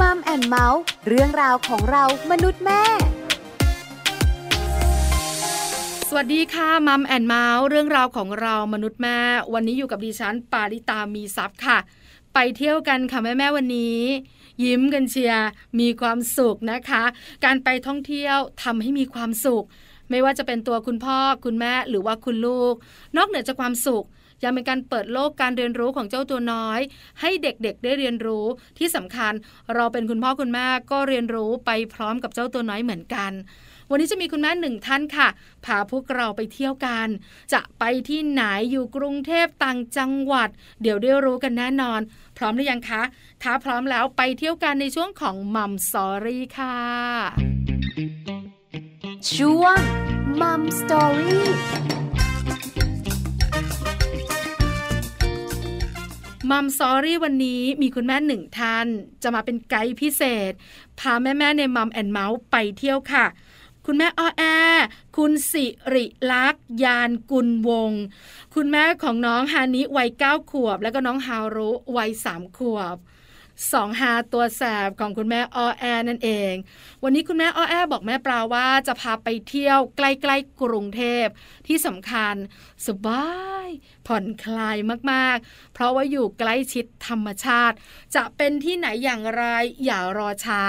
Mom and Mouth เรื่องราวของเรามนุษย์แม่สวัสดีค่ะ Mom and Mouth เรื่องราวของเรามนุษย์แม่ วันนี้อยู่กับดิฉันปาริตามีซัพ์ค่ะ ไปเที่ยวกันค่ะแม่แม่วันนี้ ยิ้มกันเชียวมีความสุขนะคะ การไปท่องเที่ยวทำให้มีความสุข ไม่ว่าจะเป็นตัวคุณพ่อคุณแม่หรือว่าคุณลูก นอกเหนือจากความสุข ยังเป็นการเปิดโลกการเรียนรู้ของเจ้าตัวน้อย ให้เด็กๆได้เรียนรู้ที่สำคัญ เราเป็นคุณพ่อคุณแม่ก็เรียนรู้ไปพร้อมกับเจ้าตัวน้อยเหมือนกัน วันนี้จะมีคุณแม่หนึ่งท่านค่ะพาพวกเราไปเที่ยวกัน จะไปที่ไหนอยู่กรุงเทพต่างจังหวัด เดี๋ยวได้รู้กันแน่นอน พร้อมหรือยังคะ ถ้าพร้อมแล้วไปเที่ยวกันในช่วงของ Mom Story ค่ะช่วง Mom Story มัมซอรี่วันนี้มีคุณแม่หนึ่งท่าน จะมาเป็นไกด์พิเศษ พาแม่ๆในมัมแอนเมาส์ไปเที่ยวค่ะ คุณแม่อ้อแอ คุณสิริลักษ์ยานกุลวง คุณแม่ของน้องฮานิวัยเก้าขวบ แล้วก็น้องฮารุวัยสามขวบ สองฮาตัวแสบของคุณแม่ออแอนั่นเอง วันนี้คุณแม่ออแอบอกแม่ปลาว่าจะพาไปเที่ยวใกล้ๆกรุงเทพที่สำคัญสบายผ่อนคลายมากๆ เพราะว่าอยู่ใกล้ชิดธรรมชาติ จะเป็นที่ไหนอย่างไรอย่ารอช้า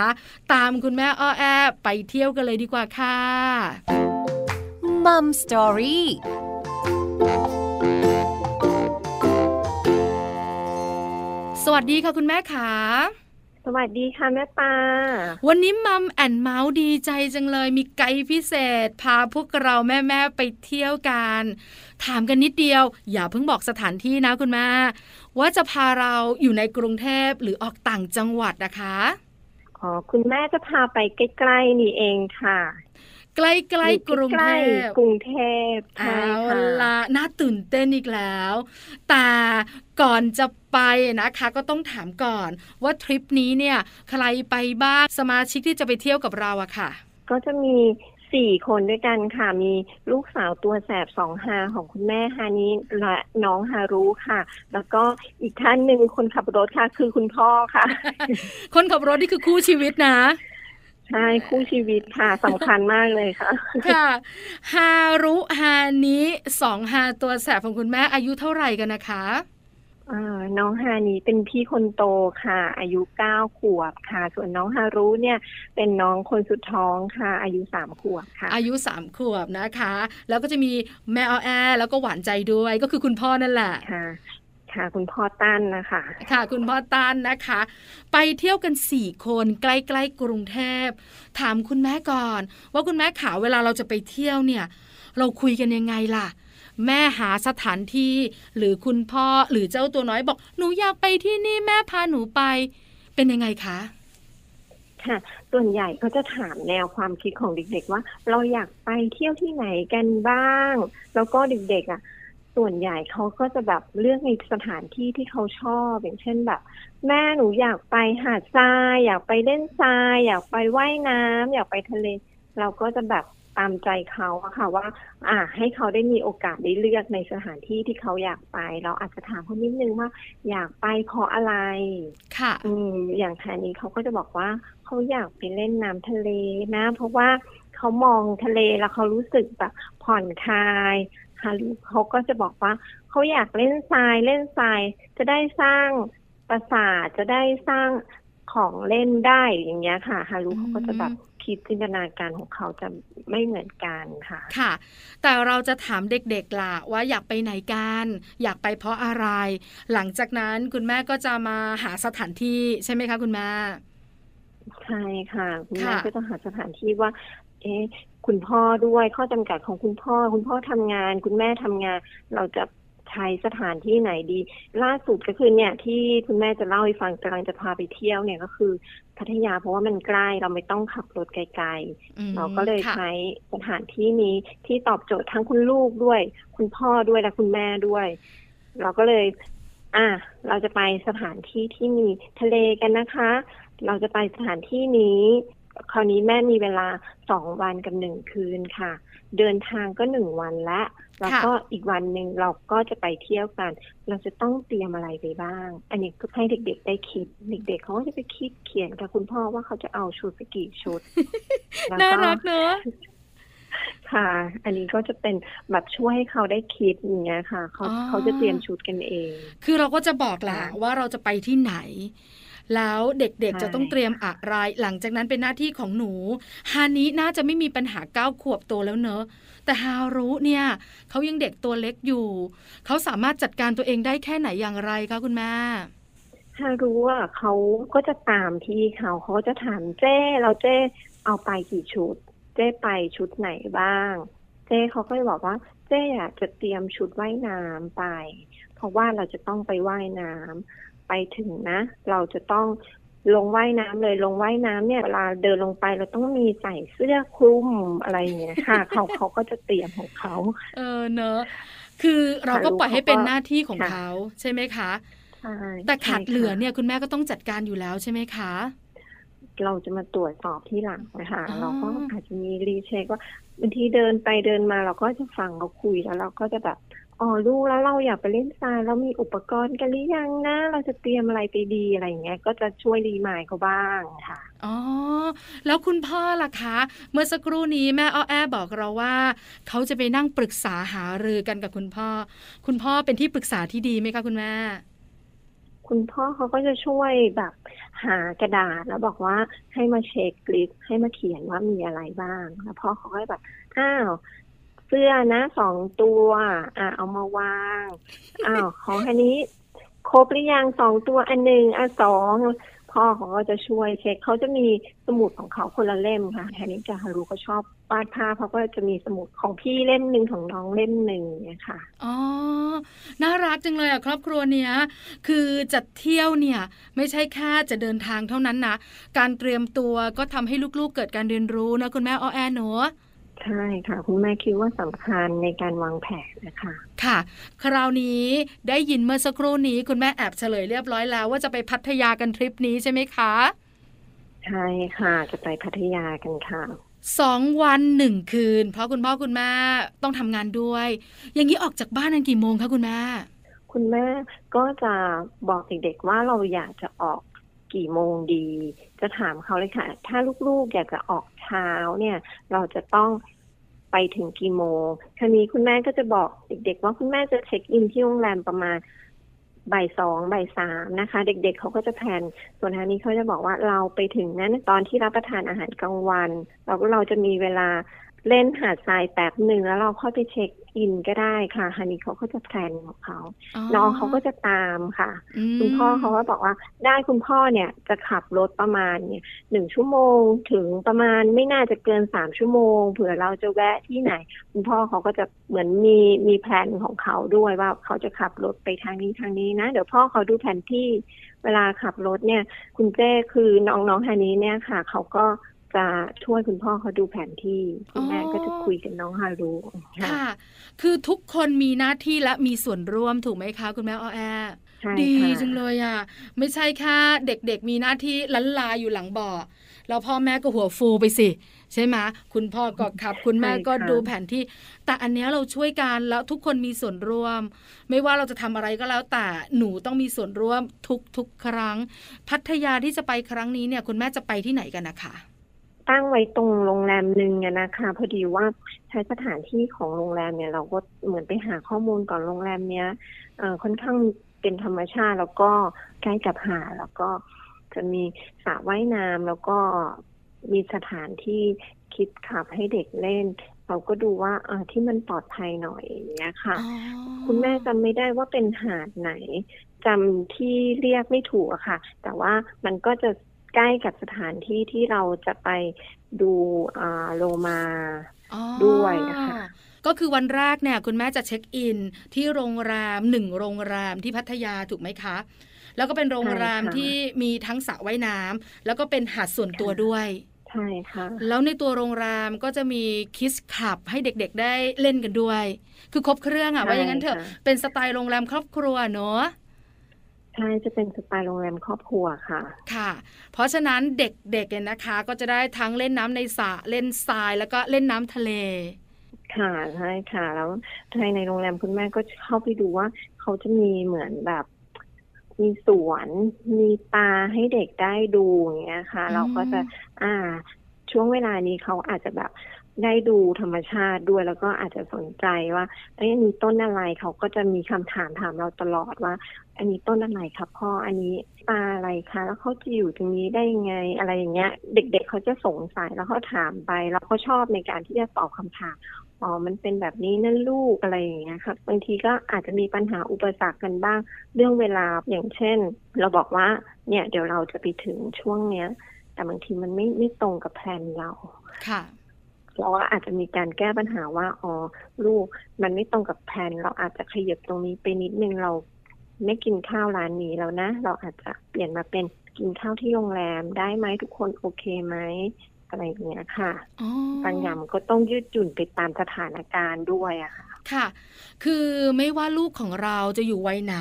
ตามคุณแม่ออแอไปเที่ยวกันเลยดีกว่าค่ะ Mom Story สวัสดีค่ะคุณแม่ขาสวัสดีค่ะแม่ปลาวันนี้ Mom and Mouth ดีใจจังเลยมีไกด์พิเศษ พาพวกเราแม่ ๆ ไปเที่ยวกัน ถามกันนิดเดียว อย่าเพิ่งบอกสถานที่นะคุณแม่ ว่าจะพาเราอยู่ในกรุงเทพหรือออกต่างจังหวัดนะคะอ๋อคุณแม่จะพาไปใกล้ ๆ นี่เองค่ะใกล้ๆกรุงใกเทล้พๆกรุงเทพใช่เอาค่ะละน่าตื่นเต้นอีกแล้ว แต่ ก่อนจะไปนะคะก็ต้องถามก่อนว่าทริปนี้เนี่ยใครไปบ้างสมาชิกที่จะไปเที่ยวกับเราอะค่ะ ก็จะมีสี่คนด้วยกันค่ะ มีลูกสาวตัวแสบสองฮาของคุณแม่ฮานิและน้องฮารุค่ะ แล้วก็อีกท่านหนึ่งคนขับรถค่ะ คือคุณพ่อค่ะ คนขับรถนี่คือคู่ชีวิตนะใช่คู่ชีวิตค่ะสำคัญมากเลยค่ะ ค่ะฮารุฮานิสองฮาตัวแสบของคุณแม่อายุเท่าไหร่กันนะคะ อ่าน้องฮานีเป็นพี่คนโตค่ะ อายุเก้าขวบค่ะ ส่วนน้องฮารุเนี่ยเป็นน้องคนสุดท้องค่ะ อายุสามขวบค่ะ อายุสามขวบนะคะ แล้วก็จะมีแม่ออแอแล้วก็หวานใจด้วยก็คือคุณพ่อนั่นแหละค่ะค่ะ คุณพ่อตั้นนะคะ ค่ะ คุณพ่อตานนะคะ ไปเที่ยวกันสี่คนใกล้ๆกรุงเทพถามคุณแม่ก่อน ว่าคุณแม่ขาเวลาเราจะไปเที่ยวเนี่ย เราคุยกันยังไงล่ะ แม่หาสถานที่ หรือคุณพ่อหรือเจ้าตัวน้อยบอก หนูอยากไปที่นี่แม่พาหนูไป เป็นยังไงคะค่ะส่วนใหญ่ก็จะถามแนวความคิดของเด็กๆว่า เราอยากไปเที่ยวที่ไหนกันบ้าง แล้วก็เด็กๆอะ ส่วนใหญ่เขาก็จะแบบเลือกในสถานที่ที่เขาชอบอย่างเช่นแบบ แม่หนูอยากไปหาดทราย อยากไปเล่นทราย อยากไปว่ายน้ำอยากไปทะเล เราก็จะแบบ ตามใจเขาอะค่ะว่า อ่า ให้เขาได้มีโอกาสได้เลือกในสถานที่ที่เขาอยากไป เราอาจจะถามเขานิดนึงว่า อยากไปเพราะอะไร ค่ะ อืมอย่างทานี้เขาก็จะบอกว่าเขาอยากไปเล่นน้ำทะเลนะ เพราะว่าเขามองทะเลแล้วเขารู้สึกแบบผ่อนคลายฮารุเขาก็จะบอกว่าเขาอยากเล่นทรายเล่นทรายจะได้สร้างปราสาทจะได้สร้างของเล่นได้อย่างเงี้ยค่ะฮารุอืมเขาก็จะแบบ คิดจินตนาการของเขาจะไม่เหมือนกันค่ะ ค่ะ แต่เราจะถามเด็กๆล่ะว่าอยากไปไหนกัน อยากไปเพราะอะไร หลังจากนั้นคุณแม่ก็จะมาหาสถานที่ใช่ไหมคะคุณแม่ใช่ค่ะคุณแม่ค่ะก็จะหาสถานที่ว่า เอ๊ะคุณพ่อด้วยข้อจำกัดของคุณพ่อ คุณพ่อทำงาน คุณแม่ทำงาน เราจะใช้สถานที่ไหนดี ล่าสุดก็คือเนี่ยที่คุณแม่จะเล่าให้ฟังกำลังจะพาไปเที่ยวเนี่ยก็คือ พัทยาเพราะว่ามันใกล้เราไม่ต้องขับรถไกลอืมๆเราก็เลยค่ะใช้สถานที่นี้ที่ตอบโจทย์ทั้งคุณลูกด้วย คุณพ่อด้วยและคุณแม่ด้วย เราก็เลย อะเราจะไปสถานที่ที่มีทะเลกันนะคะ เราจะไปสถานที่นี้ คราวนี้แม่มีเวลาสองวันกับหนึ่งคืนค่ะ เดินทางก็หนึ่งวันละ แล้วก็อีกวันหนึ่งเราก็จะไปเที่ยวกัน เราจะต้องเตรียมอะไรไปบ้าง อันนี้ก็ให้เด็กๆได้คิด เด็กๆเขาก็จะไปคิดเขียนกับคุณพ่อว่าเขาจะเอาชุดไปกี่ชุดน่ารักเนอะค่ะ อันนี้ก็จะเป็นแบบช่วยให้เขาได้คิดอย่างเงี้ยค่ะ เขาเขาจะเตรียมชุดกันเอง คือเราก็จะบอกแหละว่าเราจะไปที่ไหน แล้วเด็กๆจะต้องเตรียมอะไร หลังจากนั้นเป็นหน้าที่ของหนูฮานี้น่าจะไม่มีปัญหาเก้าขวบโตแล้วเนอะแต่ฮารุเนี่ยเขายังเด็กตัวเล็กอยู่ เขาสามารถจัดการตัวเองได้แค่ไหนอย่างไรคะคุณแม่ฮารู้ว่าเขาก็จะตามที่เขาเขาก็จะถามเจ้เราเจ้เอาไปกี่ชุด เจ้ไปชุดไหนบ้าง เจ้เขาก็จะบอกว่า เจ้อยากจะเตรียมชุดว่ายน้ำไป เพราะว่าเราจะต้องไปว่ายน้ำ ไปถึงนะ เราจะต้องลงว่ายน้ำเลยลงว่ายน้ำเนี่ยเวลาเดินลงไปเราต้องมีใส่เสื้อคลุมอะไรอย่างเงี้ยค่ะ เขาเขาก็จะเตรียมของเขา เออเนอะคือเราก็ปล่อยให้เป็นหน้าที่ของเขาใช่ไหมคะใช่แต่ขาดเหลือเนี่ยคุณแม่ก็ต้องจัดการอยู่แล้วใช่ไหมคะเราจะมาตรวจสอบที่หลังนะคะเราก็อาจจะมีรีเช็คว่าบางทีเดินไปเดินมาเราก็จะฟังเขาคุยแล้วเราก็จะแบบ อ๋อลูกแล้วเราอยากไปเล่นทรายแล้วมีอุปกรณ์กันหรือยังนะ เราจะเตรียมอะไรไปดีอะไรอย่างเงี้ย ก็จะช่วยรีมายเขาบ้างค่ะอ๋อแล้วคุณพ่อล่ะคะ เมื่อสักครู่นี้แม่อ้อแอบอกเราว่า เขาจะไปนั่งปรึกษาหารือกันกับคุณพ่อ คุณพ่อเป็นที่ปรึกษาที่ดีไหมคะคุณแม่คุณพ่อเขาก็จะช่วยแบบหากระดาษแล้วบอกว่าให้มาเช็คลิสต์ให้มาเขียนว่ามีอะไรบ้าง แล้วพ่อเขาก็แบบอ้าว เสื้อนะสองตัว อะเอามาวางอ้าวของอันนี้ ครบหรือยังสองตัวอันหนึ่งอะสองพ่อเขาก็จะช่วยเช็คเขาจะมีสมุดของเขาคนละเล่มค่ะแทนนี้จะฮารุเขาชอบวาดภาพเขาก็จะมีสมุดของพี่เล่มหนึ่งของน้องเล่มหนึ่งเนี่ยค่ะอ๋อน่ารักจังเลยอะครอบครัวเนี้ยคือจะเที่ยวเนี่ย ไม่ใช่แค่จะเดินทางเท่านั้นนะการเตรียมตัวก็ทำให้ลูกๆเกิดการเรียนรู้นะคุณแม่อ้อแอเนอะ ใช่ค่ะคุณแม่คิดว่าสำคัญในการวางแผนนะคะค่ะ คราวนี้ได้ยินเมื่อสักครู่นี้คุณแม่แอบเฉลยเรียบร้อยแล้ว ว่าจะไปพัทยากันทริปนี้ใช่ไหมคะใช่ค่ะ จะไปพัทยากันค่ะสองวันหนึ่งคืน เพราะคุณพ่อคุณแม่ต้องทำงานด้วย อย่างนี้ออกจากบ้านกันกี่โมงคะคุณแม่คุณแม่ก็จะบอกเด็กๆว่าเราอยากจะออกกี่โมงดี จะถามเขาเลยค่ะ ถ้าลูกๆอยากจะออก เช้าเนี่ยเราจะต้องไปถึงกี่โมงทีนี้คุณแม่ก็จะบอกเด็กๆว่าคุณแม่จะเช็คอินที่โรงแรมประมาณบ่ายสองบ่ายสามนะคะ เด็กๆเขาก็จะแผนส่วนทางนี้เขาจะบอกว่าเราไปถึงนั้นตอนที่รับประทานอาหารกลางวัน เราก็เราจะมีเวลา เล่นหาดทรายแป๊บหนึ่งแล้วเราค่อยไปเช็คอินก็ได้ค่ะฮันนี่เขาก็จะแพลนของเขา น้องเขาก็จะตามค่ะ คุณพ่อเขาก็บอกว่า ได้คุณพ่อเนี่ยจะขับรถประมาณเนี่ยหนึ่งชั่วโมงถึงประมาณไม่น่าจะเกินสามชั่วโมง เผื่อเราจะแวะที่ไหน คุณพ่อเขาก็จะเหมือนมีมีแผนของเขาด้วยว่าเขาจะขับรถไปทางนี้ทางนี้นะ เดี๋ยวพ่อเขาดูแผนที่เวลาขับรถเนี่ย คุณเจ้คือน้องๆทางนี้เนี่ยค่ะ เขาก็ จะช่วยคุณพ่อเขาดูแผนที่คุณแม่ก็จะคุยกับน้องฮารุค่ะ คือทุกคนมีหน้าที่และมีส่วนร่วมถูกไหมคะ คุณแม่อ้อแอดีจังเลยอะ ไม่ใช่แค่เด็กๆมีหน้าที่ลันลาอยู่หลังบ่อแล้วพ่อแม่ก็หัวฟูไปสิใช่ไหมคุณพ่อก็ขับ คุณแม่ก็ดูแผนที่ แต่อันนี้เราช่วยกันแล้วทุกคนมีส่วนร่วม ไม่ว่าเราจะทำอะไรก็แล้วแต่หนูต้องมีส่วนร่วมทุกๆครั้ง พัทยาที่จะไปครั้งนี้เนี่ย คุณแม่จะไปที่ไหนกันนะคะ ตั้งไว้ตรงโรงแรมหนึ่งนะคะพอดีว่าใช้สถานที่ของโรงแรมเนี่ย เราก็เหมือนไปหาข้อมูลก่อนโรงแรมเนี้ยค่อนข้างเป็นธรรมชาติแล้วก็ใกล้กับหาดแล้วก็จะมีสระว่ายน้ำแล้วก็มีสถานที่คิดขับให้เด็กเล่น เราก็ดูว่าเออที่มันปลอดภัยหน่อยอย่างเงี้ยค่ะ คุณแม่จำไม่ได้ว่าเป็นหาดไหนจำที่เรียกไม่ถูกอะค่ะ แต่ว่ามันก็จะ ใกล้กับสถานที่ที่เราจะไปดูโลมาด้วยนะคะก็คือวันแรกเนี่ยคุณแม่จะเช็คอิน ที่โรงแรมหนึ่งโรงแรมที่พัทยาถูกไหมคะ แล้วก็เป็นโรงแรมที่มีทั้งสระว่ายน้ำแล้วก็เป็นหาดส่วนตัวด้วยใช่ค่ะแล้วในตัวโรงแรมก็จะมีคิสคลับให้เด็กๆได้เล่นกันด้วย คือครบเครื่องอะว่าอย่างนั้นเถอะเป็นสไตล์โรงแรมครอบครัวเนอะ ใช่จะเป็นสไตล์โรงแรมครอบครัวค่ะ ค่ะ เพราะฉะนั้นเด็กๆเนี่ยนะคะ ก็จะได้ทั้งเล่นน้ำในสระเล่นทรายแล้วก็เล่นน้ำทะเล ค่ะใช่ค่ะ แล้วภายในโรงแรมคุณแม่ก็เข้าไปดูว่า เขาจะมีเหมือนแบบ มีสวนมีปลาให้เด็กได้ดูอย่างเงี้ยค่ะอืมเราก็จะ อ่า ช่วงเวลานี้เขาอาจจะแบบ ได้ดูธรรมชาติด้วยแล้วก็อาจจะสนใจว่าเอ้ยอันนี้ต้นอะไรเขาก็จะมีคำถามถามเราตลอดว่า อันนี้ต้นอะไรครับพ่ออันนี้ปลาอะไรคะแล้วเขาจะอยู่ตรงนี้ได้ยังไงอะไรอย่างเงี้ย เด็ก ๆเขาจะสงสัยแล้วเขาถามไป แล้วเขาชอบในการที่จะตอบคำถามอ๋อ มันเป็นแบบนี้นั่นลูกอะไรอย่างเงี้ยค่ะ บางทีก็อาจจะมีปัญหาอุปสรรคกันบ้าง เรื่องเวลาอย่างเช่น เราบอกว่าเนี่ยเดี๋ยวเราจะไปถึงช่วงเนี้ย แต่บางทีมันไม่ไม่ตรงกับแผนเรา ค่ะ เราก็อาจจะมีการแก้ปัญหาว่าอ๋อลูกมันไม่ตรงกับแผนเราอาจจะขยับตรงนี้ไปนิดนึงเราไม่กินข้าวร้านนี้แล้วนะ เราอาจจะเปลี่ยนมาเป็นกินข้าวที่โรงแรมได้ไหมทุกคนโอเคไหมอะไรอย่างเงี้ยค่ะอ๋อบางอย่างมันก็ต้องยืดหยุ่นไปตามสถานการณ์ด้วยอะค่ะ ค่ะ คือไม่ว่าลูกของเราจะอยู่วัยไหน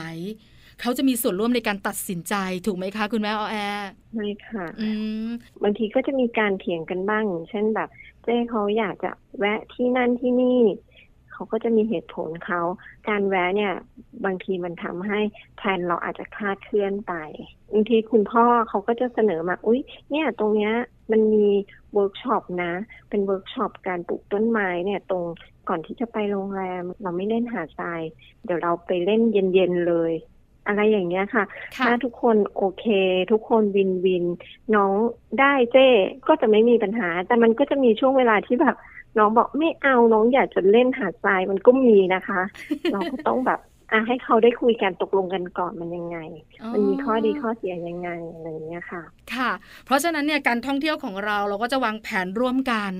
เขาจะมีส่วนร่วมในการตัดสินใจถูกไหมคะ คุณแม่ออแอไม่ค่ะอืมบางทีก็จะมีการเถียงกันบ้างอย่าง เช่นแบบเจ้เขาอยากจะแวะที่นั่นที่นี่เขาก็จะมีเหตุผลเขา การแวะเนี่ย บางทีมันทำให้แผนเราอาจจะคลาดเคลื่อนไป บางทีคุณพ่อเขาก็จะเสนอมา อุ๊ย เนี่ย ตรงเนี้ยมันมีเวิร์กช็อปนะ เป็นเวิร์กช็อปการปลูกต้นไม้เนี่ย ตรงก่อนที่จะไปโรงแรม เราไม่เล่นหาดทราย เดี๋ยวเราไปเล่นเย็นๆเลย อะไรอย่างเงี้ยค่ะค่ะ ถ้าทุกคนโอเค ทุกคนวินวิน น้องได้เจ้ก็จะไม่มีปัญหา แต่มันก็จะมีช่วงเวลาที่แบบ น้องบอกไม่เอาน้องอยากจะเล่นหาดทรายมันก็มีนะคะ เราก็ต้องแบบอะให้เขาได้คุยกันตกลงกันก่อนมันยังไง มันมีข้อดีข้อเสียยังไงอะไรอย่างเงี้ยค่ะ ค่ะ เพราะฉะนั้นเนี่ยการท่องเที่ยวของเราเราก็จะวางแผนร่วมกัน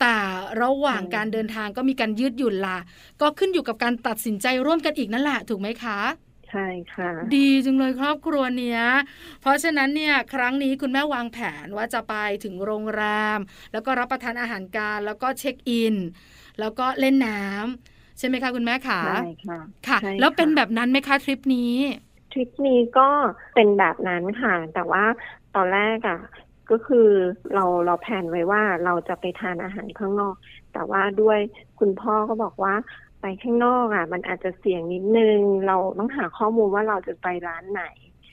แต่ระหว่างใช่การเดินทางก็มีการยืดหยุ่นล่ะก็ขึ้นอยู่กับการตัดสินใจร่วมกันอีกนั่นแหละถูกไหมคะ ใช่ค่ะ ดีจังเลยครอบครัวเนี้ย เพราะฉะนั้นเนี่ยครั้งนี้คุณแม่วางแผนว่าจะไปถึงโรงแรม แล้วก็รับประทานอาหารการแล้วก็เช็คอิน แล้วก็เล่นน้ำใช่ไหมคะคุณแม่คะใช่ค่ะค่ะใช่แล้วเป็นค่ะแบบนั้นไหมคะทริปนี้ทริปนี้ก็เป็นแบบนั้นค่ะ แต่ว่าตอนแรกอะก็คือเราเราแผนไว้ว่าเราจะไปทานอาหารข้างนอก แต่ว่าด้วยคุณพ่อก็บอกว่า ไปข้างนอกอะ มันอาจจะเสี่ยงนิดนึง เราต้องหาข้อมูลว่าเราจะไปร้านไหน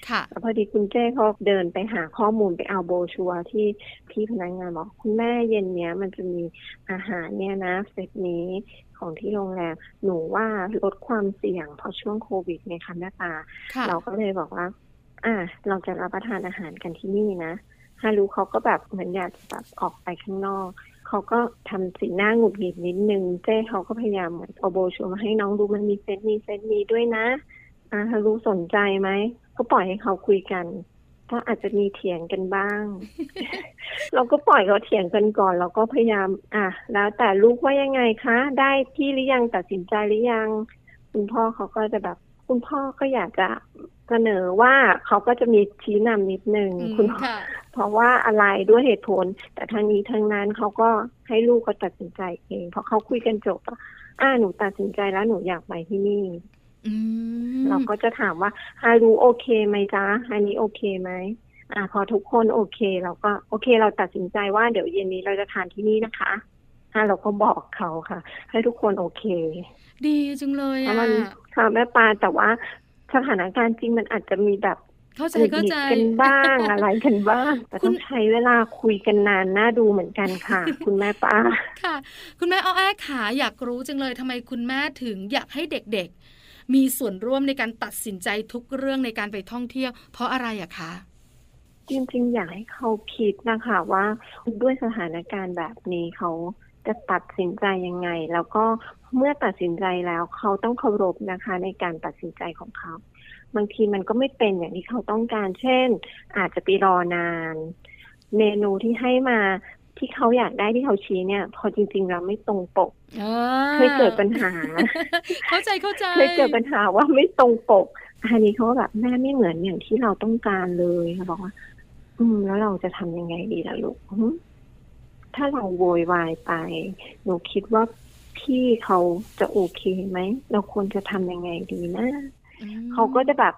ค่ะแล้วพอดีคุณเจ้เขาเดินไปหาข้อมูลไปเอาโบรชัวร์ที่พี่พนักงานบอกคุณแม่เย็นเนี้ย มันจะมีอาหารเนี่ยนะเซตนี้ของที่โรงแรมหนูว่าลดความเสี่ยงเพราะช่วงโควิดไงคะแม่ตาค่ะเราก็เลยบอกว่า อะเราจะรับประทานอาหารกันที่นี่นะฮารุเขาก็แบบเหมือนอยากจะแบบออกไปข้างนอก เขาก็ทำสีหน้าหงุดหงิดนิดนึง เจ้เขาก็พยายามเหมือนเอาโบชัวมาให้น้องดูมันมีเซตนี้เซตนี้ด้วยนะ อะฮารุสนใจไหม ก็ปล่อยให้เขาคุยกัน ก็อาจจะมีเถียงกันบ้าง เราก็ปล่อยเขาเถียงกันก่อน เราก็พยายาม อะแล้วแต่ลูกว่ายังไงคะ ได้ที่หรือยังตัดสินใจหรือยัง คุณพ่อเขาก็จะแบบ คุณพ่อก็อยากจะ เสนอว่าเขาก็จะมีชี้นำนิดนึงอืมคุณพ่อค่ะเพราะว่าอะไรด้วยเหตุผล แต่ทางนี้ทางนั้นเขาก็ให้ลูกเขาตัดสินใจเองเพราะเขาคุยกันจบอะอ่าหนูตัดสินใจแล้วหนูอยากไปที่นี่อืมเราก็จะถามว่าฮารุโอเคไหมจ๊ะอันนี้โอเคไหมอ่า พอทุกคนโอเคเราก็โอเค เราตัดสินใจว่าเดี๋ยวเย็นนี้เราจะทานที่นี่นะคะอ่าเราก็บอกเขาค่ะ ให้ทุกคนโอเค ดีจังเลยเพอะราะมันค่ะแม่ปลาแต่ว่า สถานการณ์จริงมันอาจจะมีแบบเข้าใจหงุดเข้าหงิดใจกันบ้างอะไรกันบ้างแต่คุต้ณองใช้เวลาคุยกันนานน่าดูเหมือนกันค่ะ คุณแม่ป้าค่ะ คุณแม่อ้อแอ้ขาอยากรู้จังเลยทำไมคุณแม่ถึงอยากให้เด็กๆ มีส่วนร่วมในการตัดสินใจทุกเรื่องในการไปท่องเที่ยว เพราะอะไรอะคะจริงๆอยากให้เขาคิดนะคะว่าด้วยสถานการณ์แบบนี้เขา จะตัดสินใจยังไง แล้วก็เมื่อตัดสินใจแล้วเขาต้องเคารพนะคะ ในการตัดสินใจของเขา บางทีมันก็ไม่เป็นอย่างที่เขาต้องการ เช่น อาจจะไปรอนาน เมนูที่ให้มาที่เขาอยากได้ที่เขาชี้เนี่ย พอจริงๆเราไม่ตรงปกเคยเกิดปัญหา เข้าใจเข้าใจเคยเกิดปัญหาว่าไม่ตรงปกอันนี้เขาก็แบบแม่ไม่เหมือนอย่างที่เราต้องการเลยเขาบอกว่า อืม แล้วเราจะทำยังไงดีล่ะลูกหึ ถ้าเราโวยวายไป หนูคิดว่าพี่เขาจะโอเคไหม เราควรจะทำยังไงดีนะอืมเขาก็จะแบบ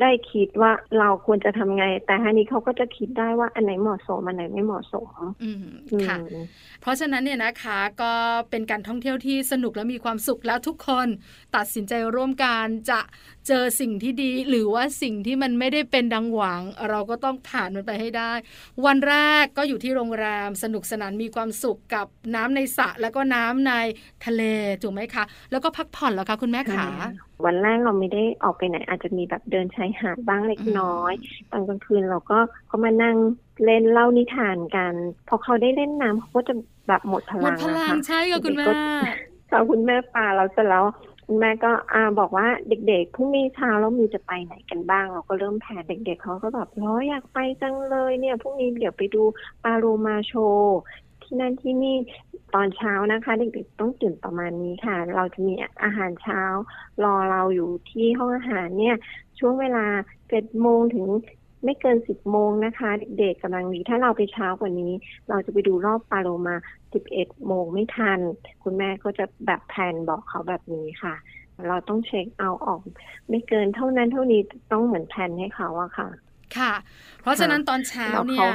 ได้คิดว่าเราควรจะทำไง แต่ทีนี้เขาก็จะคิดได้ว่าอันไหนเหมาะสมอันไหนไม่เหมาะสมอืมค่ะเพราะฉะนั้นเนี่ยนะคะก็เป็นการท่องเที่ยวที่สนุกและมีความสุขแล้วทุกคนตัดสินใจร่วมกันจะเจอสิ่งที่ดี หรือว่าสิ่งที่มันไม่ได้เป็นดังหวัง เราก็ต้องผ่านมันไปให้ได้ วันแรกก็อยู่ที่โรงแรมสนุกสนานมีความสุขกับน้ำในสระแล้วก็น้ำในทะเลถูกไหมคะ แล้วก็พักผ่อนแล้วคะคุณแม่ขา วันแรกเราไม่ได้ออกไปไหน อาจจะมีแบบเดินชายหาดบ้างเล็กน้อย ตอนกลางคืนเราก็ก็มานั่งเล่นเล่านิทานกัน พอเขาได้เล่นน้ำเขาก็จะแบบหมดพหมลัดงพลังนะคะใช่ค่ะคุณแม่ค่ะคุณแม่ปาเราเสร็จแล้วคุณแม่ก็อ่าบอกว่าเด็กๆพรุ่งนี้เช้าแล้วมีจะไปไหนกันบ้าง เราก็เริ่มแผนเด็ก ๆเขาก็แบบร้อยอยากไปจังเลยเนี่ยพรุ่งนี้เดี๋ยวไปดูปาโรมาโชว์ ที่นั่นที่นี่ตอนเช้านะคะ เด็กๆต้องตื่นประมาณนี้ค่ะ เราจะมีอาหารเช้า รอเราอยู่ที่ห้องอาหารเนี่ย ช่วงเวลาเจ็ดโมงถึงไม่เกินสิบโมงนะคะ เด็กๆกำลังดีถ้าเราไปเช้ากว่านี้ เราจะไปดูรอบปาโลมาสิบเอ็ดโมงไม่ทัน คุณแม่ก็จะแบบแผนบอกเขาแบบนี้ค่ะ เราต้องเช็คเอาออก ไม่เกินเท่านั้นเท่านี้ต้องเหมือนแผนให้เขาอะค่ะ ค่ะ เพราะฉะนั้นตอนเช้าแล้วเนี่เขาย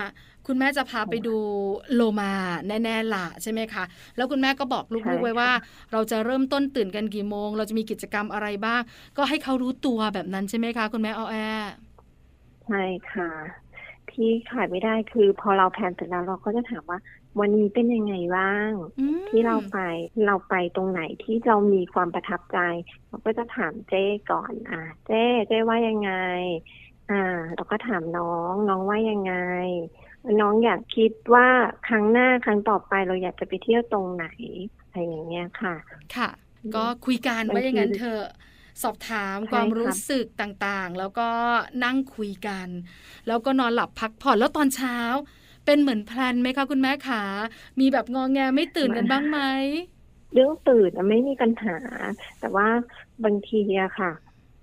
คุณแม่จะพาไปดูโลมาแน่ๆล่ะใช่ไหมคะ แล้วคุณแม่ก็บอกใช่ลูกๆไว้ค่ะว่า เราจะเริ่มต้นตื่นกันกี่โมง เราจะมีกิจกรรมอะไรบ้าง ก็ให้เขารู้ตัวแบบนั้นใช่ไหมคะ คุณแม่ออแอใช่ค่ะ ที่ขาดไม่ได้คือ พอเราแผนเสร็จแล้วเราก็จะถามว่า วันนี้เป็นยังไงบ้างอืมที่เราไปเราไปตรงไหนที่เรามีความประทับใจ เราก็จะถามเจ้ก่อน อ่าเจ้เจ้ว่ายังไง อ่า เราก็ถามน้องน้องว่ายังไง น้องอยากคิดว่าครั้งหน้าครั้งต่อไปเราอยากจะไปเที่ยวตรงไหนอะไรอย่างเงี้ยค่ะ ค่ะ ก็คุยกันบางทีว่าอย่างนั้นเถอะสอบถามใช่ความรู้ค่ะสึกต่างๆ แล้วก็นั่งคุยกัน แล้วก็นอนหลับพักผ่อนแล้วตอนเช้า เป็นเหมือน plan ไหมคะคุณแม่ขามีแบบงองแงไม่ตื่นกันบ้างไหมเรื่องตื่นอะไม่มีปัญหา แต่ว่าบางทีอะค่ะ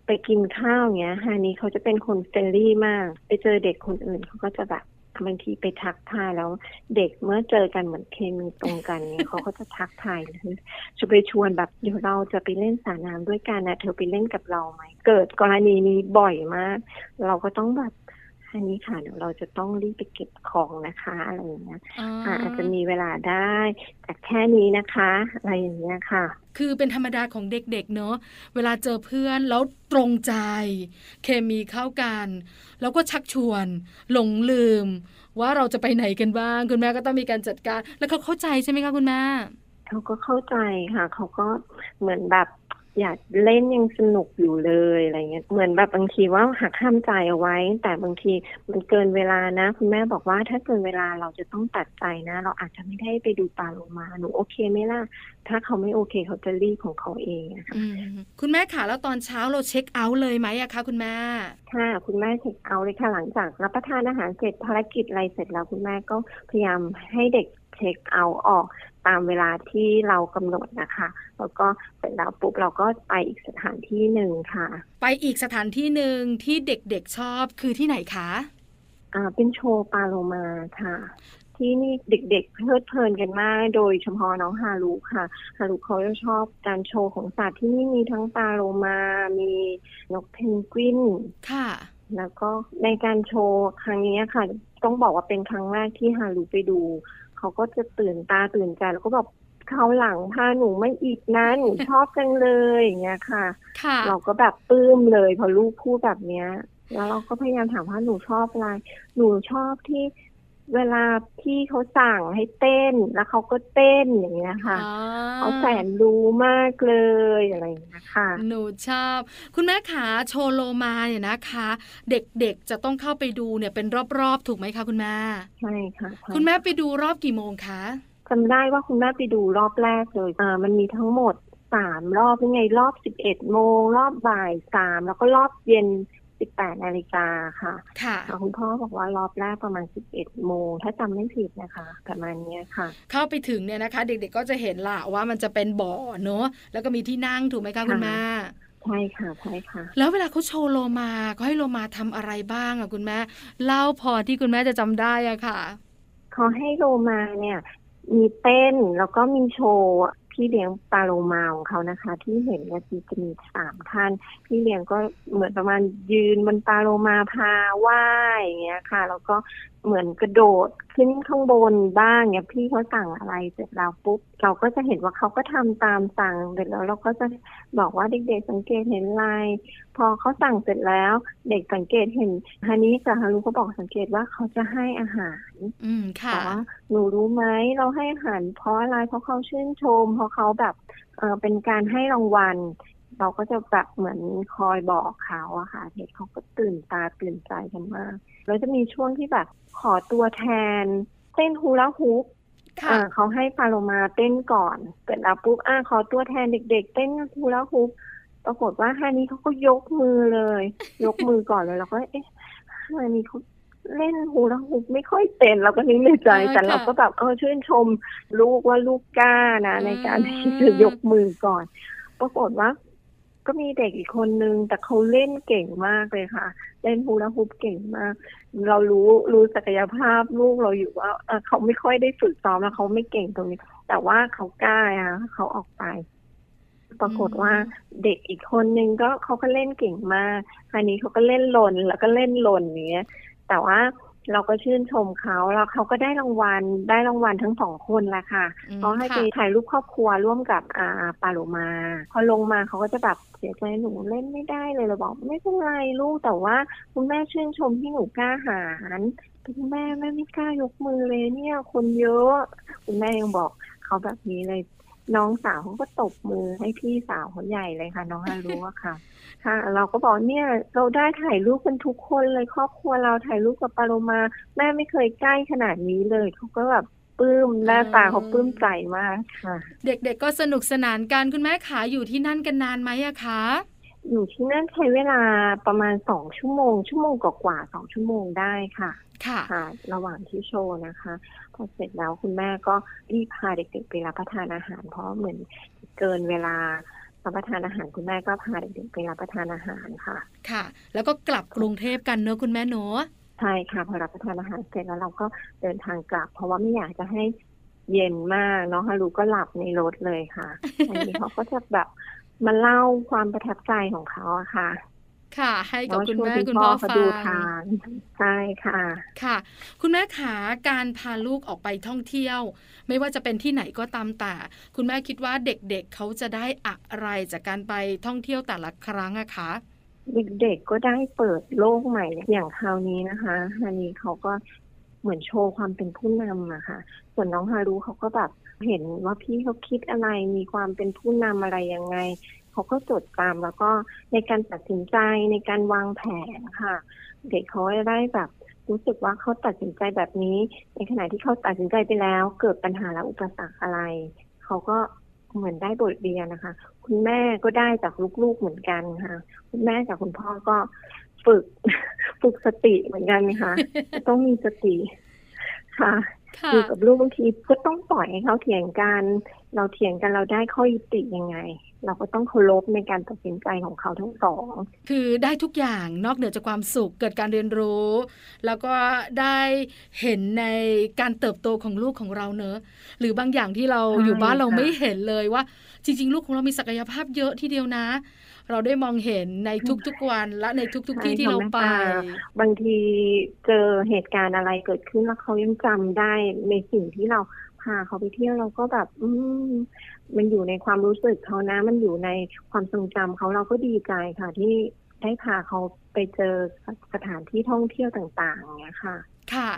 ไปกินข้าวเงี้ยฮานี้เขาจะเป็นคน friendly มาก ไปเจอเด็กคนอื่นเขาก็จะแบบ บางทีไปทักทายแล้วเด็กเมื่อเจอกันเหมือนเคมีตรงกันเนี่ยเขาก็จะทักทายเลยจะไปชวนแบบเดี๋ยวเราจะไปเล่นสระน้ำด้วยกันนะเธอไปเล่นกับเราไหมเกิดกรณีนี้บ่อยมาก เราก็ต้องแบบ อันนี้ค่ะเดี๋ยวเราจะต้องรีบไปเก็บของนะคะอะไรอย่างเงี้ยอ่าอ่าอาจจะมีเวลาได้แต่แค่นี้นะคะ อะไรอย่างเงี้ยค่ะ คือเป็นธรรมดาของเด็กๆเนอะเวลาเจอเพื่อนแล้วตรงใจ เคมีเข้ากัน แล้วก็ชักชวน หลงลืม ว่าเราจะไปไหนกันบ้าง คุณแม่ก็ต้องมีการจัดการ แล้วเขาเข้าใจใช่ไหมคะคุณแม่เขาก็เข้าใจค่ะ เขาก็เหมือนแบบ อยากเล่นยังสนุกอยู่เลยอะไรเงี้ยเหมือนแบบบางทีว่าหักห้ามใจเอาไว้ แต่บางทีมันเกินเวลานะ คุณแม่บอกว่าถ้าเกินเวลาเราจะต้องตัดใจนะ เราอาจจะไม่ได้ไปดูปลาโลมาหนูโอเคไหมล่ะ ถ้าเขาไม่โอเคเขาจะรีบของเขาเองอะค่ะอืมคุณแม่ขาแล้วตอนเช้าเราเช็คเอาท์เลยไหมอะคะคุณแม่ค่ะ คุณแม่เช็คเอาท์เลยค่ะหลังจากรับประทานอาหารเสร็จภารกิจอะไรเสร็จแล้วคุณแม่ก็พยายามให้เด็กเช็คเอาท์ออก ตามเวลาที่เรากำหนดนะคะ แล้วก็เสร็จแล้วปุ๊บเราก็ไปอีกสถานที่หนึ่งค่ะ ไปอีกสถานที่หนึ่งที่เด็กๆชอบคือที่ไหนคะอ่าเป็นโชว์ปลาโลมาค่ะที่นี่เด็กๆเพลิดเพลินกันมาก โดยเฉพาะน้องฮารุค่ะ ฮารุเขาจะชอบการโชว์ของสัตว์ที่นี่มีทั้งปลาโลมา มีนกเพนกวิน ค่ะ แล้วก็ในการโชว์ครั้งนี้ค่ะ ต้องบอกว่าเป็นครั้งแรกที่ฮารุไปดู เขาก็จะตื่นตาตื่นใจแล้วก็แบบเขาวหลังพาหนูไม่อีกนะหนูชอบจังเลยอย่างเงี้ยค่ะค่ะ เราก็แบบปลื้มเลยพอลูกพูดแบบเนี้ย แล้วเราก็พยายามถามว่าหนูชอบอะไร หนูชอบที่ เวลาที่เขาสั่งให้เต้นแล้วเขาก็เต้นอย่างเงี้ยค่ะอ๋อเขาแสนรู้มากเลยอะไรอย่างเงี้ยค่ะหนูชอบ คุณแม่ขาโชว์โลมาเนี่ยนะคะ เด็กๆจะต้องเข้าไปดูเนี่ยเป็นรอบๆถูกไหมคะคุณแม่ใช่ค่ะใช่คุณแม่ไปดูรอบกี่โมงคะจำได้ว่าคุณแม่ไปดูรอบแรกเลยอ่ามันมีทั้งหมดสามรอบยังไงรอบสิบเอ็ดโมงรอบบ่ายสามแล้วก็รอบเย็น สิบแปดนาฬิกาค่ะค่ะแล้วคุณพ่อบอกว่ารอบแรกประมาณสิบเอ็ดโมงถ้าจำไม่ผิดนะคะประมาณเนี้ยค่ะ เข้าไปถึงเนี่ยนะคะ เด็กๆก็จะเห็นละว่ามันจะเป็นบ่อเนอะแล้วก็มีที่นั่งถูกไหมคะคุณแม่ใช่ค่ะใช่ค่ะ แล้วเวลาเขาโชว์โลมาเขาให้โลมาทำอะไรบ้างอะคุณแม่เล่าพอที่คุณแม่จะจำได้อะค่ะเขาให้โลมาเนี่ย มีเต้นแล้วก็มีโชว์ พี่เลี้ยงปลาโลมาของเขานะคะ ที่เห็นเนี่ยจะมีสามท่าน พี่เลี้ยงก็เหมือนประมาณยืนบนปลาโลมาพาว่ายอย่างเงี้ยค่ะ แล้วก็เหมือนกระโดดขึ้นข้างบนบ้างเนี่ยพี่เขาสั่งอะไรเสร็จแล้วปุ๊บเราก็จะเห็นว่าเขาก็ทำตามสั่งเสร็จแล้วเราก็จะบอกว่าเด็กๆสังเกตเห็นอะไรพอเขาสั่งเสร็จแล้ว เด็กสังเกตเห็นฮานี้กับฮารุก็บอกสังเกตว่าเขาจะให้อาหาร อืมค่ะแต่ว่าหนูรู้ไหมเราให้อาหารเพราะอะไรเพราะเขาชื่นชม เพราะเขาแบบเออเป็นการให้รางวัลเราก็จะแบบเหมือนคอยบอกเขาอะค่ะเด็กเขาก็ตื่นตาตื่นใจกันมาก แล้วจะมีช่วงที่แบบขอตัวแทนเต้นฮูลาฮูปค่ะอ่าเขาให้ปาโลมาเต้นก่อนเสร็จแล้วปุ๊บอ่าขอตัวแทนเด็ก ๆ เต้นฮูลาฮูปปรากฏว่าฮานี้เขาก็ยกมือเลย ยกมือก่อนเลยเราก็ เอ๊ะฮานี้เขาเล่นฮูลาฮูปไม่ค่อยเป็นเราก็นึกในใจเออแต่เราค่ะก็แบบเออชื่นชม ลูกว่าลูกกล้านะอืมในการที่จะยกมือก่อน ปรากฏว่า ก็มีเด็กอีกคนนึง แต่เขาเล่นเก่งมากเลยค่ะ เล่นฮูลาฮูปเก่งมาก เรารู้รู้ศักยภาพลูกเราอยู่ว่าเอ่อเขาไม่ค่อยได้ฝึกซ้อมแล้วเขาไม่เก่งตรงนี้ แต่ว่าเขากล้าอะเขาออกไป ปรากฏว่าเด็กอีกคนนึงก็เขาก็เล่นเก่งมากคราวนี้เขาก็เล่นหล่นแล้วก็เล่นหล่นอย่างเงี้ย แต่ว่า เราก็ชื่นชมเขาแล้วเขาก็ได้รางวัลได้รางวัลทั้งสองคนแหละค่ะอืมเขาให้ไปค่ะถ่ายรูปครอบครัวร่วมกับอ่าปาโลมา พอลงมาเขาก็จะแบบเสียใจหนูเล่นไม่ได้เลยเราบอกไม่เป็นไรลูกแต่ว่าคุณแม่ชื่นชมที่หนูกล้าหาญคุณแม่แม่ไม่กล้ายกมือเลยเนี่ย คนเยอะ คุณแม่ยังบอกเขาแบบนี้เลย น้องสาวเขาก็ตบมือให้พี่สาวเขาใหญ่เลยค่ะ น้องฮารุอะค่ะ ค่ะ เราก็บอกเนี่ย เราได้ถ่ายรูปกันทุกคนเลยครอบครัวเราถ่ายรูปกับปาโลมา แม่ไม่เคยใกล้ขนาดนี้เลยเขาก็แบบปลื้มหน้าตาเขาปลื้มใจมากค่ะ เด็กๆก็สนุกสนานกันคุณแม่ขาอยู่ที่นั่นกันนานไหมอะคะอยู่ที่นั่นใช้เวลาประมาณสองชั่วโมง ชั่วโมงกว่าๆสองชั่วโมงได้ค่ะ ค่ะค่ะระหว่างที่โชว์นะคะ พอเสร็จแล้วคุณแม่ก็รีบพาเด็กๆไปรับประทานอาหาร เพราะเหมือนเกินเวลารับประทานอาหารคุณแม่ก็พาเด็กๆไปรับประทานอาหารค่ะ ค่ะ แล้วก็กลับกรุงเทพกันเนอะคุณแม่เนอะใช่ค่ะพอรับประทานอาหารเสร็จแล้วเราก็เดินทางกลับ เพราะว่าไม่อยากจะให้เย็นมากน้องฮารุก็หลับในรถเลยค่ะอันนี้เขาก็จะแบบมาเล่าความประทับใจของเขาอะค่ะ ค่ะ ให้กับคุณช่วงแม่ที่คุณพ่พ่ออเขาฟัดูงทางใช่ค่ะค่ะ คุณแม่ขาการพาลูกออกไปท่องเที่ยว ไม่ว่าจะเป็นที่ไหนก็ตามแต่ คุณแม่คิดว่าเด็กๆเเขาจะได้อะไรจากการไปท่องเที่ยวแต่ละครั้งอะคะเด็กๆก็ได้เปิดโลกใหม่อย่างคราวนี้นะคะฮันนี้เขาก็เหมือนโชว์ความเป็นผู้นำอะค่ะ ส่วนน้องฮารุเขาก็แบบเห็นว่าพี่เขาคิดอะไรมีความเป็นผู้นำอะไรยังไง เขาก็จดตามแล้วก็ในการตัดสินใจในการวางแผนค่ะ เด็กเขาจะได้แบบรู้สึกว่าเขาตัดสินใจแบบนี้ ในขณะที่เขาตัดสินใจไปแล้ว เกิดปัญหาและอุปสรรคอะไร เขาก็เหมือนได้บทเรียนนะคะ คุณแม่ก็ได้จากลูกๆเหมือนกันค่ะ คุณแม่กับคุณพ่อก็ฝึกฝึกสติเหมือนกันนะคะต้องมีสติค่ะค่ะอยู่กับลูกบางทีก็ต้องปล่อยให้เขาเถียงกัน เราเถียงกันเราได้ข้อยุติยังไง เราก็ต้องเคารพในการตัดสินใจของเขาทั้งสอง คือได้ทุกอย่างนอกเหนือจากความสุขเกิดการเรียนรู้ แล้วก็ได้เห็นในการเติบโตของลูกของเราเนอะหรือบางอย่างที่เราใช่อยู่บ้านเราค่ะไม่เห็นเลยว่า จริง ๆ ลูกของเรามีศักยภาพเยอะทีเดียวนะ เราได้มองเห็นในทุกๆวันและในทุกๆที่ที่เราไป บางทีเจอเหตุการณ์อะไรเกิดขึ้นแล้วเขายังจำได้ในสิ่งที่เรา พาเขาไปเที่ยวเราก็แบบ อืมมันอยู่ในความรู้สึกเขานะ มันอยู่ในความทรงจำเขาเราก็ดีใจค่ะ ที่ได้พาเขาไปเจอสถานที่ท่องเที่ยวต่างๆอย่างเงี้ยค่ะ ค่ะ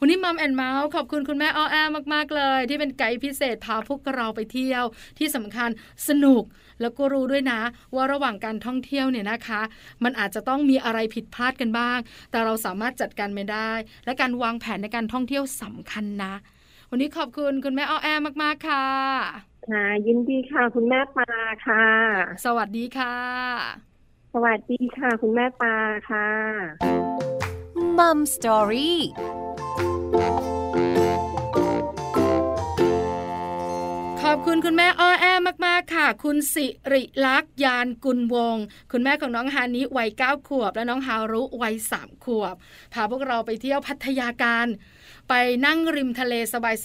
วันนี้มัมแอนเมาส์ขอบคุณคุณแม่อ้อแอมากๆเลย ที่เป็นไกด์พิเศษพาพวกเราไปเที่ยวที่สำคัญสนุกแล้วก็รู้ด้วยนะ ว่าระหว่างการท่องเที่ยวเนี่ยนะคะ มันอาจจะต้องมีอะไรผิดพลาดกันบ้าง แต่เราสามารถจัดการไม่ได้ และการวางแผนในการท่องเที่ยวสำคัญนะ วันนี้ขอบคุณคุณแม่อ้อแอมากๆค่ะ ค่ะ ยินดีค่ะ คุณแม่ปลาค่ะ สวัสดีค่ะ สวัสดีค่ะ คุณแม่ปลาค่ะมัมสตอรี่ขอบคุณคุณแม่อ้อแอมากๆค่ะ คุณสิริลักษณ์ยานกุลวงศ์คุณแม่ของน้องฮานิวัยเก้าขวบ และน้องฮารุวัยสามขวบ พาพวกเราไปเที่ยวพัทยากัน ไปนั่งริมทะเล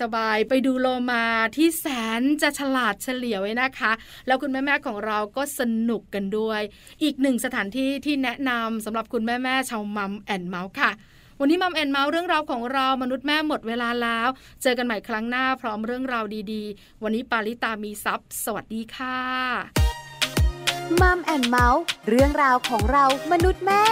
สบายๆ ไปดูโลมาที่แสนจะฉลาดเฉลียวไว้นะคะ แล้วคุณแม่ๆของเราก็สนุกกันด้วย อีกหนึ่งสถานที่ที่แนะนำสำหรับคุณแม่ๆชาว Mom and Mouth ค่ะวันนี้ Mom and Mouth เรื่องราวของเรามนุษย์แม่หมดเวลาแล้ว เจอกันใหม่ครั้งหน้าพร้อมเรื่องราวดีๆ วันนี้ปาริตามีซัพ์สวัสดีค่ะ Mom and Mouthเรื่องราวของเรามนุษย์แม่